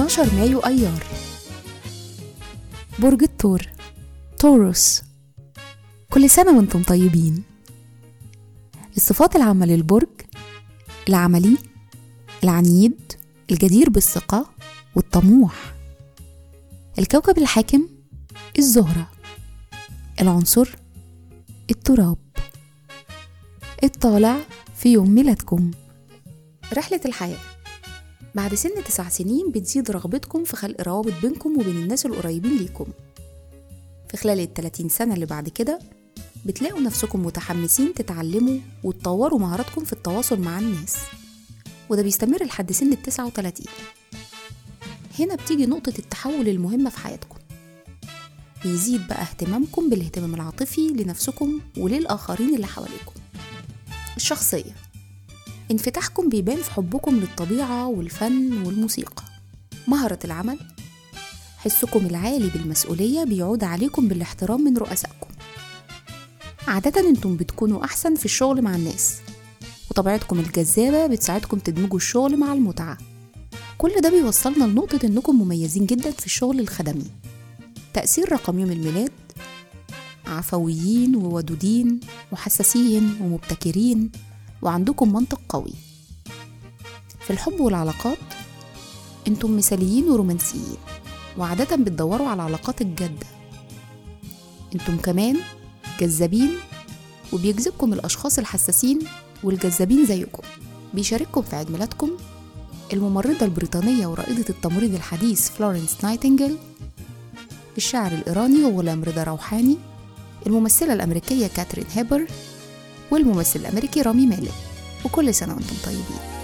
12 مايو أيار. برج الثور توروس كل سنة وأنتم طيبين. الصفات العامة للبرج العملي العنيد الجدير بالثقة والطموح. الكوكب الحاكم الزهرة. العنصر التراب. الطالع في يوم ميلادكم. رحلة الحياة. بعد سن تسع سنين بتزيد رغبتكم في خلق روابط بينكم وبين الناس القريبين ليكم. في خلال التلاتين سنة اللي بعد كده بتلاقوا نفسكم متحمسين تتعلموا وتطوروا مهاراتكم في التواصل مع الناس. وده بيستمر لحد سن التسعة وتلاتين. هنا بتيجي نقطة التحول المهمة في حياتكم. بيزيد بقى اهتمامكم بالإهتمام العاطفي لنفسكم وللآخرين اللي حواليكم. الشخصية. انفتاحكم بيبان في حبكم للطبيعة والفن والموسيقى. مهرة العمل. حسكم العالي بالمسؤولية بيعود عليكم بالاحترام من رؤسائكم. عادة أنتم بتكونوا أحسن في الشغل مع الناس وطبيعتكم الجذابة بتساعدكم تدمجوا الشغل مع المتعة. كل ده بيوصلنا لنقطة إنكم مميزين جدا في الشغل الخدمي. تأثير رقم يوم الميلاد. عفويين وودودين وحساسين ومبتكرين. وعندكم منطق قوي. في الحب والعلاقات أنتم مثاليين ورومانسيين وعادة بتدوروا على العلاقات الجادة. أنتم كمان جذابين وبيجذبكم الأشخاص الحساسين والجذابين زيكم. بيشارككم في عيد ميلادكم الممرضة البريطانية ورائدة التمريض الحديث فلورنس نايتنجل الشاعر الإيراني وغلام رضا روحاني الممثلة الأمريكية كاترين هيبر والممثل الأمريكي رامي مالك. وكل سنة وأنتم طيبين.